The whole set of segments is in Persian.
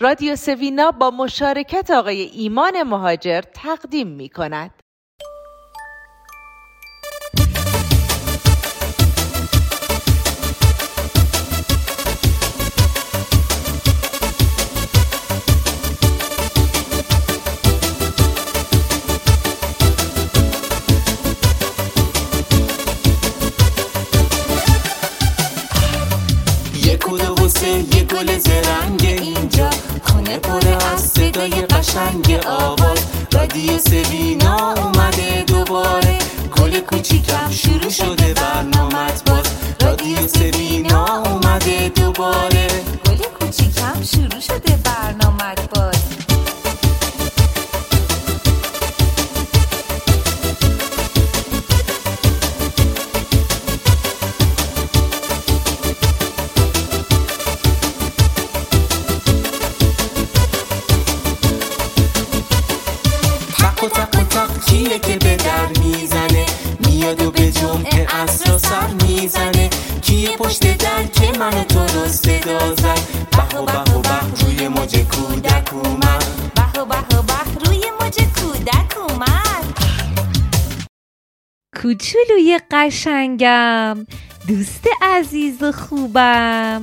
رادیو سوینا با مشارکت آقای ایمان مهاجر تقدیم می کند. کوچیکم شروع شده برنامت باز رادیو سوینا اومده دوباره. گل کوچیکم شروع شده کوچولوی قشنگم دوست عزیز و خوبم.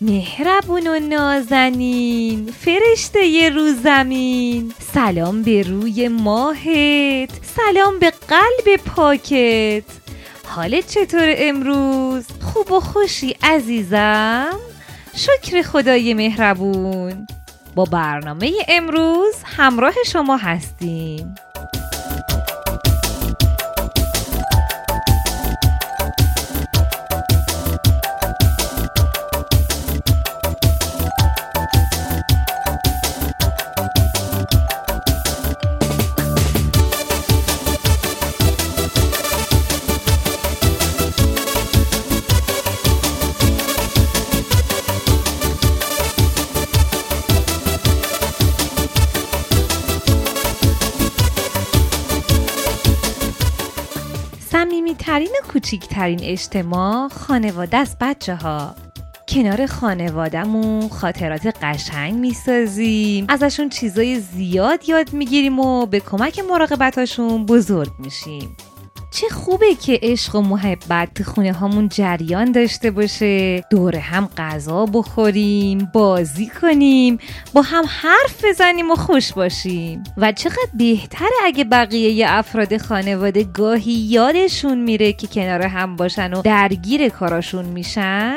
مهربون و نازنین فرشته ی رو زمین. سلام به روی ماهت سلام به قلب پاکت. حالت چطور امروز؟ خوب و خوشی عزیزم؟ شکر خدای مهربون. با برنامه امروز همراه شما هستیم. کوچیکترین اجتماع خانواده است بچه ها کنار خانوادهمون خاطرات قشنگ می‌سازیم. ازشون چیزای زیاد یاد می‌گیریم و به کمک مراقبتاشون بزرگ میشیم. چه خوبه که عشق و محبت تو خونه هامون جریان داشته باشه. دور هم غذا بخوریم بازی کنیم با هم حرف بزنیم و خوش باشیم. و چقدر بهتره اگه بقیه افراد خانواده گاهی یادشون میره که کنار هم باشن و درگیر کاراشون میشن.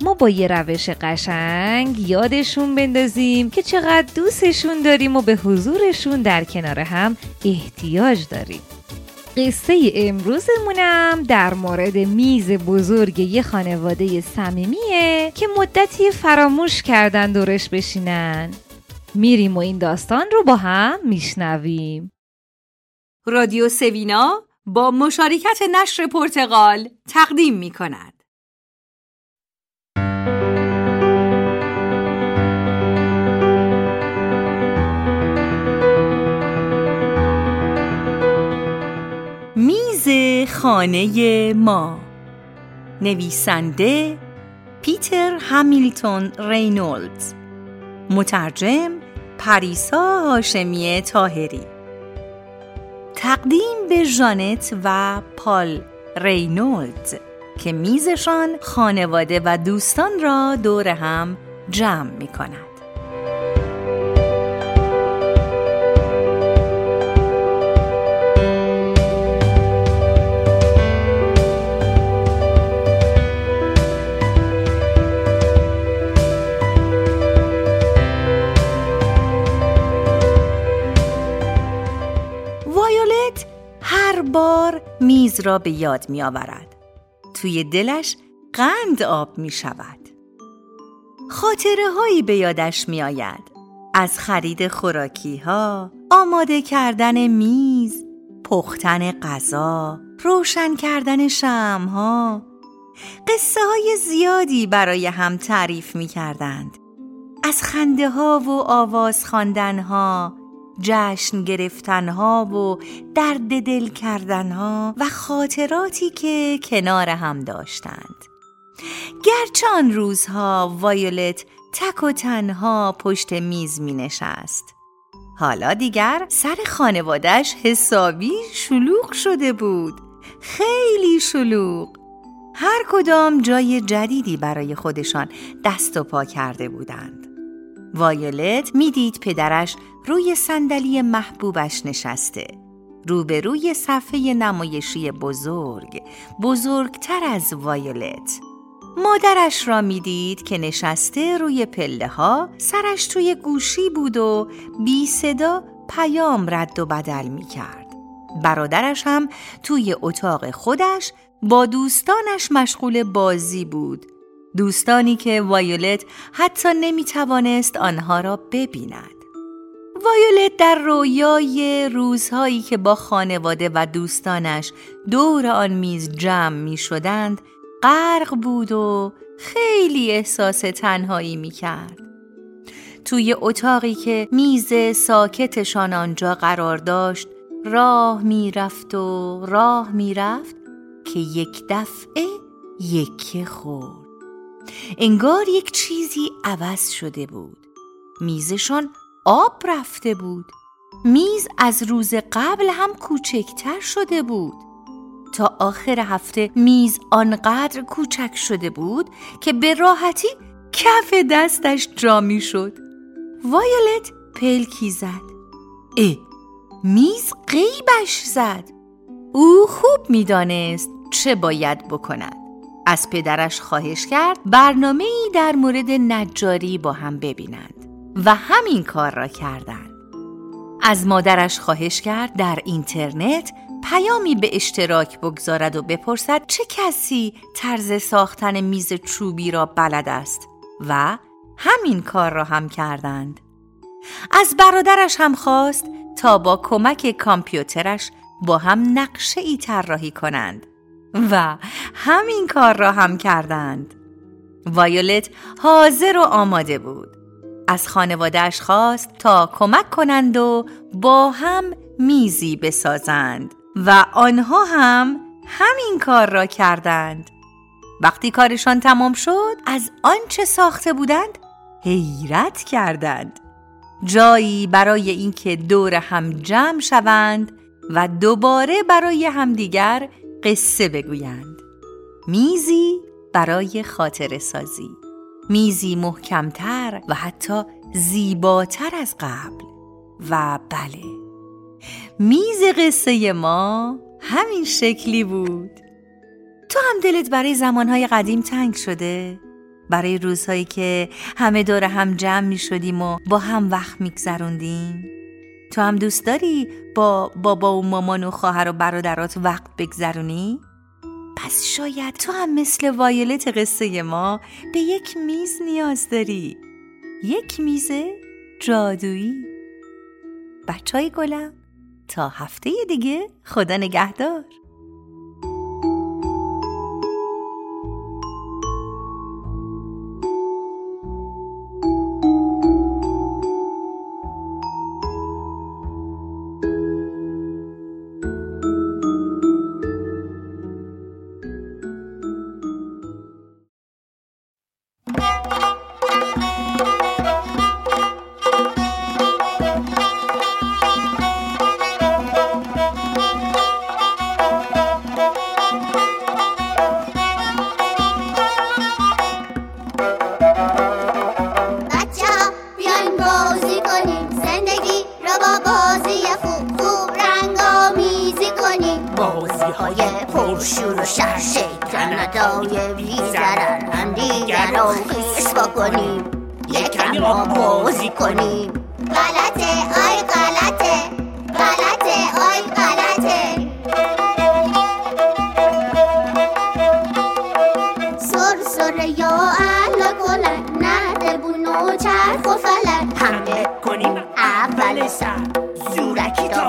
ما با یه روش قشنگ یادشون بندازیم که چقدر دوستشون داریم و به حضورشون در کنار هم احتیاج داریم. قصه امروزمونم در مورد میز بزرگ یه خانواده صمیمیه که مدتی فراموش کردن دورش بشینن. میریم و این داستان رو با هم میشنویم. رادیو سوینا با مشارکت نشر پرتغال تقدیم می خانه ما. نویسنده پیتر همیلتون رینولدز. مترجم پریسا هاشمی تاهری تقدیم به ژانت و پال رینولدز که میزشان خانواده و دوستان را دور هم جمع می کند. بار میز را به یاد می آورد. توی دلش قند آب می شود. خاطره هایی به یادش می آید. از خرید خوراکی ها، آماده کردن میز، پختن غذا، روشن کردن شم ها. قصه های زیادی برای هم تعریف می کردند. از خنده ها و آواز خواندن ها، جشن گرفتنها و درد دل کردنها و خاطراتی که کنار هم داشتند گرچه آن روزها وایولت تک و تنها پشت میز می نشست. حالا دیگر سر خانوادش حسابی شلوغ شده بود. خیلی شلوغ. هر کدام جای جدیدی برای خودشان دست و پا کرده بودند. وایولت می‌دید پدرش روی صندلی محبوبش نشسته. روبروی صفحه نمایشی بزرگ، بزرگتر از وایولت. مادرش را می‌دید که نشسته روی پله ها سرش توی گوشی بود و بی صدا پیام رد و بدل می کرد. برادرش هم توی اتاق خودش با دوستانش مشغول بازی بود. دوستانی که وایولت حتی نمی توانست آنها را ببیند. وایولت در رویای روزهایی که با خانواده و دوستانش دور آن میز جمع می شدند غرق بود و خیلی احساس تنهایی می کرد. توی اتاقی که میز ساکتشان آنجا قرار داشت راه می‌رفت و راه می‌رفت که یک دفعه یکی خورد انگار یک چیزی عوض شده بود. میزشان آب رفته بود. میز از روز قبل هم کوچکتر شده بود. تا آخر هفته میز آنقدر کوچک شده بود که به راحتی کف دستش جا می شد وایولت پلکی زد. اه میز قیبش زد. او خوب می‌دانست چه باید بکند. از پدرش خواهش کرد برنامه ای در مورد نجاری با هم ببینند و همین کار را کردند. از مادرش خواهش کرد در اینترنت پیامی به اشتراک بگذارد و بپرسد چه کسی طرز ساختن میز چوبی را بلد است و همین کار را هم کردند. از برادرش هم خواست تا با کمک کامپیوترش با هم نقشه ای طراحی کنند. و همین کار را هم کردند. وایولت حاضر و آماده بود. از خانوادهش خواست تا کمک کنند و با هم میزی بسازند و آنها هم همین کار را کردند. وقتی کارشان تمام شد از آنچه ساخته بودند حیرت کردند. جایی برای اینکه دور هم جمع شوند و دوباره برای همدیگر قصه بگویند میزی برای خاطر سازی میزی محکمتر و حتی زیباتر از قبل و بله میز قصه ما همین شکلی بود تو هم دلت برای زمانهای قدیم تنگ شده؟ برای روزهایی که همه دور هم جمع می شدیم و با هم وقت می گذروندیم؟ تو هم دوست داری با بابا و مامان و خواهر و برادرات وقت بگذرونی؟ پس شاید تو هم مثل وایلت قصه ما به یک میز نیاز داری. یک میز جادویی. بچه های گلم تا هفته دیگه خدا نگهدار.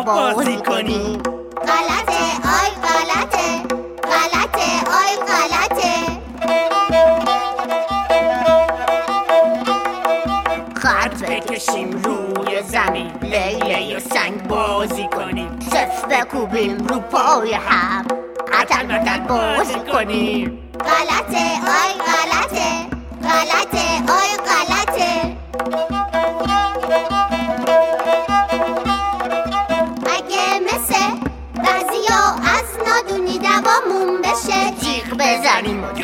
بازی کنیم غلطه آی غلطه غلطه آی غلطه خط بکشیم روی زمین لیله سنگ بازی کنیم. صف بکوبیم رو پای هم. قطر بطر بازی کنیم. غلطه آی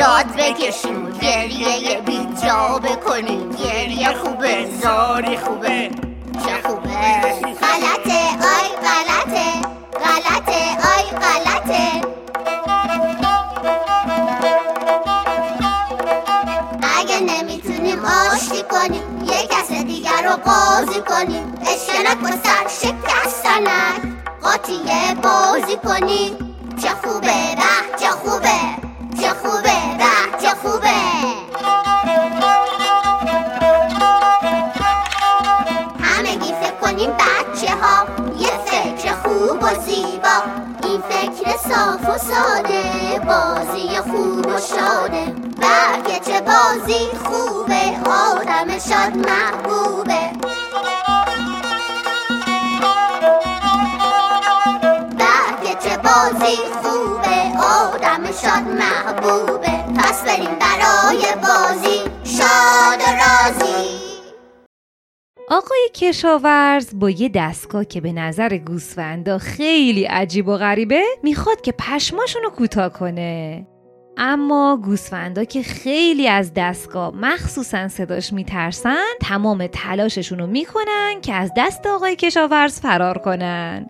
داد بکشیم گریه بی جا بکنیم گریه خوبه. زاری خوبه. چه خوبه. غلطه. آی غلطه. غلطه. آی غلطه. اگه نمی‌تونیم آشتی کنیم یه کس دیگر رو قاضی کنیم. اشکنک با سر شکستنک قاطیه بازی کنیم. چه خوبه. چه خوبه بازی خوبه آدم شاد محبوبه پس بریم برای بازی شاد و راضی آقای کشاورز با یه دستگاه که به نظر گوسفندا خیلی عجیب و غریبه می‌خواد که پشماشونو کوتاه کنه. اما گوسفندا که خیلی از دستگاه مخصوصا صداش میترسن تمام تلاششونو می‌کنن که از دست آقای کشاورز فرار کنن.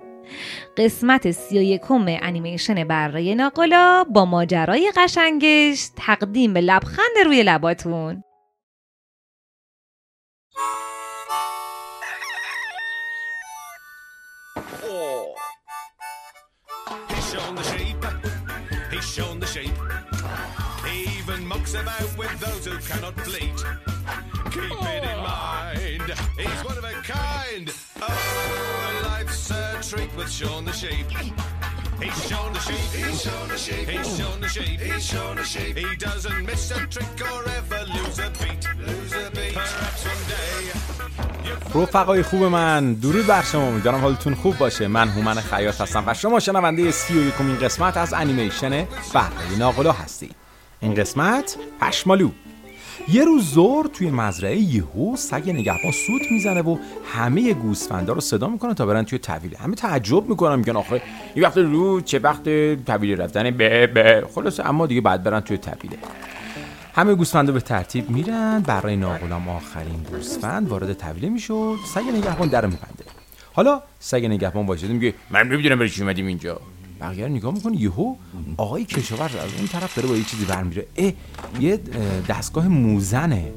قسمت سی و یکم انیمیشن بره ناقلا با ماجرای قشنگش تقدیم به لبخند روی لباتون. Sheep. Mucks about with those who cannot bleat. Keep it in mind. He's one of a kind. Oh, life's a treat with Sean the sheep. He's shown the sheep. He's shown the sheep. He's shown the sheep. He's shown the sheep. He doesn't miss a trick or ever lose a beat. Lose a beat. Perhaps one day. رفقای خوب من درود بر شما امیدوارم حالتون خوب باشه من هومن خیاط هستم و شما شنونده سی و یکمین قسمت از انیمیشن بهره ناقلا هستی این قسمت پشمالو. یه روز زور توی مزرعه یهو سگ نگهبان سوت می‌زنه و همه گوسفندا رو صدا می‌کنه تا برن توی طویله همه تعجب می‌کنن میگن آخه این وقت رو چه وقت طویله رفتن؟ به به. خلاصه اما دیگه بعد برن توی طویله. همه گوسفندا به ترتیب میرن برای ناغلام آخرین گوسفند وارد طویله می‌شد سگ نگهبان در میبنده. حالا سگ نگهبان وایساده میگه من نمی‌دونم برای چی اومدیم اینجا. بقیه رو نگاه می‌کنه یهو آقای کشاورز از اون طرف داره با یه چیزی برمیره اه یه اه، دستگاه موزنه.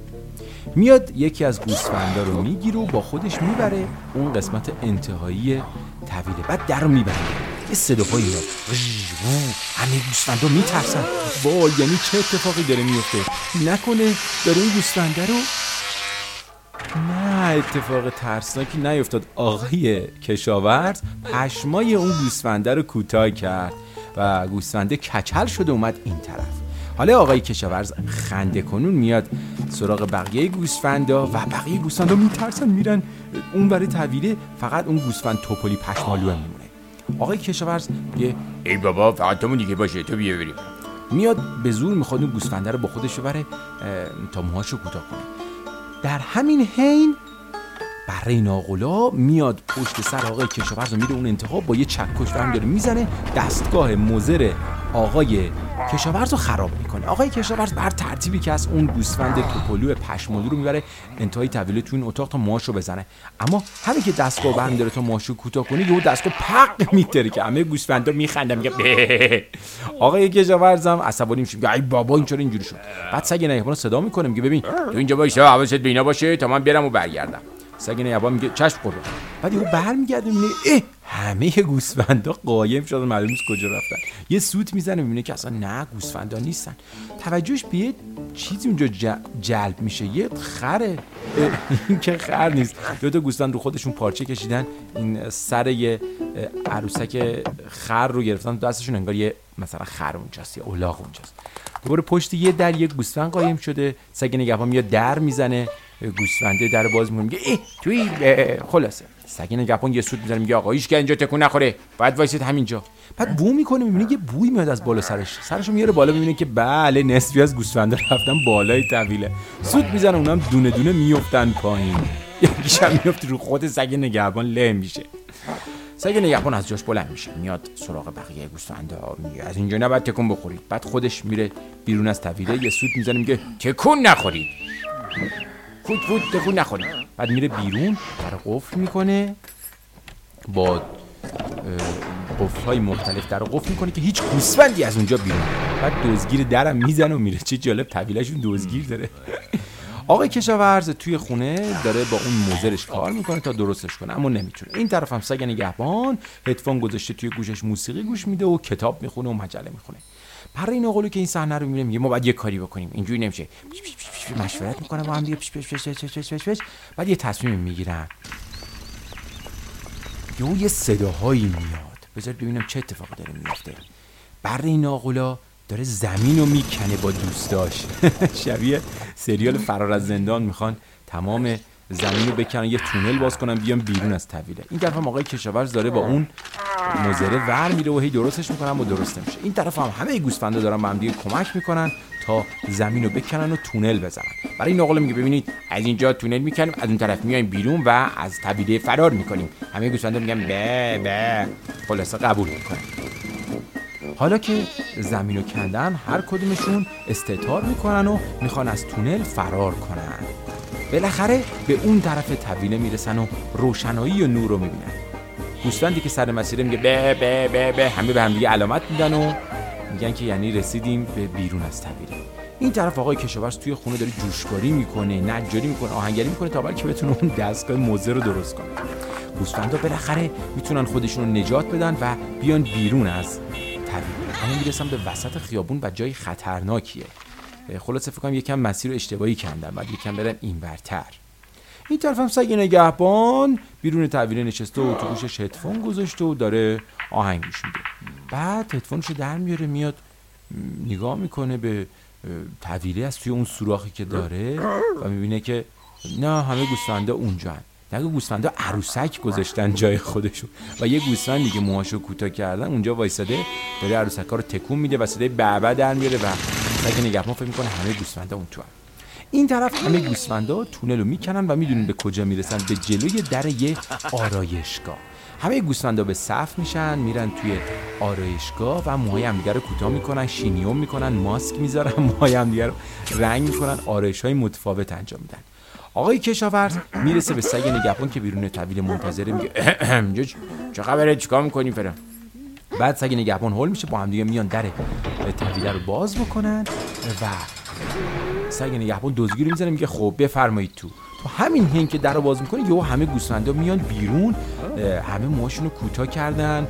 میاد یکی از گوسفندا رو می‌گیره و با خودش می‌بره اون قسمت انتهایی طویله. بعد در رو میبنده یه صداهایی میاد. همه گوسفندا میترسن. وای یعنی چه اتفاقی داره میفته نکنه داره این گوسفنده رو اتفاق ترسناکی نیفتاد. آقای کشاورز پشمای اون گوسفنده رو کوتاه کرد و گوسفنده کچل شده اومد این طرف. حالا آقای کشاورز خنده کنون میاد سراغ بقیه گوسفندا و بقیه گوسفندا میترسن میرن اون برای طویله فقط اون گوسفند توپلی پشمالو میمونه. آقای کشاورز میگه ای بابا فقط تو دیگه باشه تو بیا بریم. میاد به زور می‌خواد اون گوسفنده رو با خودش ببره تا موهاشو کوتاه کنه. در همین حین بره ناقلا میاد پشت سر آقای کشاورز و میره اون انتها با یه چکش برم داره می‌زنه دستگاه مزر آقای کشاورز رو خراب می‌کنه. آقای کشاورز بر ترتیبی که از اون گوسفند توپلو پشمالو رو می‌بره انتهای طویله تو این اتاق تا ماشو بزنه. اما همین که دستگاه برمی داره تا ماشو کوتاه کنه یهو دستگاه پق میتره که همه گوسفندا میخندن میگه. آقای کشاورز هم عصبانی میشه میگه ای بابا این چرا اینجوری شد؟ بعد سگ نگهبان صدا می‌کنه میگه ببین تو اینجا وایسا حواست به اینا باشه تا من برم و برگردم. سگ نگهبان میگه چشم قربان بعد یهو برمیگرده می‌بینه اه همه گوسفندا قایم شدن معلوم نیست کجا رفتن. یه سوت می‌زنه می‌بینه که اصلا نه گوسفندا نیستن. توجهش به چیزی اونجا جلب میشه یه خره. این که خر نیست. دو تا گوسفند رو خودشون پارچه کشیدن این سر یه عروسک خر رو گرفتن دستشون انگار یه مثلا خر اونجاست یه الاغ اونجاست. دوباره پشت یه در یه گوسفند قایم شده سگ نگهبان میاد در می‌زنه. گوسفنده در باز میگه ای توی خلاصه. سگ نگهبان یه سوت می‌زنه میگه آقا هیچ که اینجا تکون نخوره. بعد وایسید همینجا. بعد بو می‌کنه می‌بینه یه بوی میاد از بالا سرش. سرشو میاره بالا می‌بینه که بله نصفی از گوسفندا رفتن بالای طویله. سوت می‌زنه اونم دونه دونه میفتن پایین. یکیش هم میفته رو خود سگ نگهبان له میشه. سگ نگهبان از جاش بلند میشه. میاد سراغ بقیه گوسفندا. میگه از اینجا نباید تکون بخورید. بعد خودش میره بیرون از طویله یه سوت می‌زنه میگه تکون نخورید. فوت فوت تکون نخورید بعد میره بیرون در قفل می‌کنه. با قفل های مختلف در قفل می‌کنه که هیچ گوسفندی از اونجا بیرون. بعد دزگیر درم می‌زنه و میره. چه جالب طویلشون دزگیر داره. آقای کشاورز توی خونه داره با اون موزرش کار می‌کنه تا درستش کنه اما نمی‌تونه. این طرف هم سگ نگهبان هدفون گذاشته توی گوشش موسیقی گوش میده و کتاب می‌خونه و مجله می‌خونه. پر این که این صحنه رو می‌بینه میگه ما باید یه کاری بکنیم. اینجوری نمیشه. مشورت می‌کنه با هم دیگه. پیش پیش پیش پیش پیش پیش بعد یه تصمیم می‌گیرن. یه یه صداهایی میاد. بذار ببینم چه اتفاقی داره میفته بر این آقلا داره زمین رو می‌کنه با دوستاش. شبیه سریال فرار از زندان می‌خوان تمام زمین رو بکنن یه تونل باز کنن بیان بیرون از طویله این طرف هم آقای کشاورز داره با اون مزره ور میره و هی درستش می‌کنن و درست نمیشه. این طرف هم همه گوسفندا دارن با هم دیگه کمک می‌کنن تا زمین رو بکنن و تونل بزنن. برای این آقا میگه ببینید از اینجا تونل می‌کنیم از اون طرف میایم بیرون و از طویله فرار می‌کنیم. همه گوسفندا میگن به به خلاصه قبول می‌کنن. حالا که زمین رو کندن هر کدومشون استتار می‌کنن و می‌خوان از تونل فرار کنن. بالاخره به اون طرف طویله می‌رسن و روشنایی و نور رو می‌بینن. گوسفندی که سر مسیره میگه به به به به همه به هم دیگه علامت میدن و میگن که یعنی رسیدیم به بیرون از طویله این طرف آقای کشاورز توی خونه داره جوشکاری می‌کنه نجاری می‌کنه آهنگری می‌کنه تا بلکه بتونه اون دستگاه موزه رو درست کنه. گوسفندا بالاخره می‌تونن خودشون رو نجات بدن و بیان بیرون از طویله اما می‌رسن به وسط خیابون و جای خطرناکیه. خلاصه فکر کنم یکم مسیر رو اشتباهی کندن بعد یکم برن اینورتر این طرف هم سگ نگهبان بیرون طویله نشسته و تو گوشش هدفون گذاشته و داره آهنگ گوش میده. بعد هدفونش در میاره میاد نگاه می‌کنه به طویله از توی اون سوراخی که داره و می‌بینه که نه همه گوسفندا اونجا هن. نگه گوسفندا عروسک گذاشتن جای خودشون. و یه گوسفندی که موهاشو کوتاه کردن اونجا وایساده داره عروسک ها رو تکون میده و صدای بعبع در میاره و سگ نگهبان فکر می‌کنه همه گوسفندا اون تو هم. این طرف همه گوسفندا تونل رو می‌کنن و می‌دونین به کجا می‌رسن به جلوی در یه آرایشگاه. همه گوسفندا به صف میشن میرن توی آرایشگاه و موهای همدیگه رو کوتاه می‌کنن شینیوم می‌کنن ماسک می‌ذارن موهای همدیگه رو رنگ می‌کنن آرایش های متفاوت انجام میدن. آقای کشاورز می‌رسه به سگ نگهبان که بیرون طویل منتظره میگه چه خبره؟ چیکار می‌کنیم فرم بعد سگ نگهبان هول میشه با هم دیگه میان در طویله رو باز بکنن و سگ نگهبان دزگی رو می‌زنه میگه خب بفرمایید تو. تو همین هین که در رو باز می‌کنه یهو همه گوسفندا میان بیرون همه موهاشون رو کوتاه کردن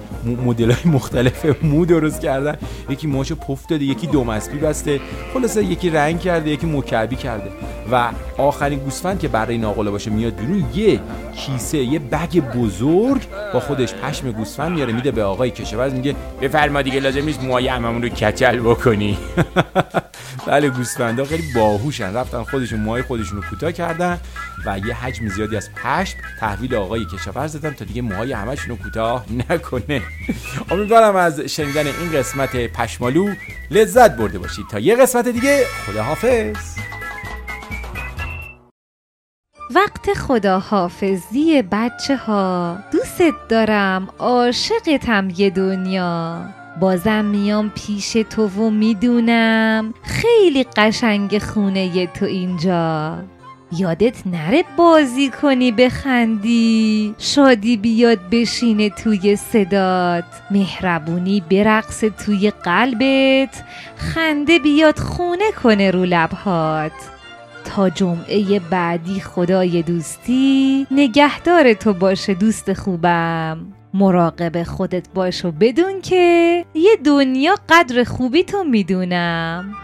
مدل های مختلف مو درست کردن. یکی موهاشو پف داده یکی دوم اسبی بسته. خلاصه یکی رنگ کرده یکی مکعبی کرده. و آخرین گوسفند که برای ناقله باشه میاد بیرون یه کیسه یه بگ بزرگ با خودش پشم گوسفند میاره میده به آقای کشاورز میگه بفرما دیگه لازم نیست موهای هممون رو کچل بکنی. بله گوسفندا خیلی باهوشن. رفتن خودشون موهای خودشون رو کوتاه کردن و یه حجم زیادی از پشم تحویل آقای کشاورز دادن تا دیگه موهای همشون رو کوتاه نکنه. امیدوارم از شنیدن این قسمت پشمالو لذت برده باشید. تا یه قسمت دیگه خداحافظ. وقت خداحافظی بچه ها دوست دارم عاشقتم یه دنیا. بازم میام پیش تو و می‌دونم خیلی قشنگ خونه تو اینجا. یادت نره بازی کنی بخندی. شادی بیاد بشینه توی صدات. مهربونی برقص توی قلبت. خنده بیاد خونه کنه رو لبهات. تا جمعه بعدی خدای دوستی. نگهدار تو باشه دوست خوبم. مراقب خودت باش و بدون که یه دنیا قدر خوبی تو می‌دونم.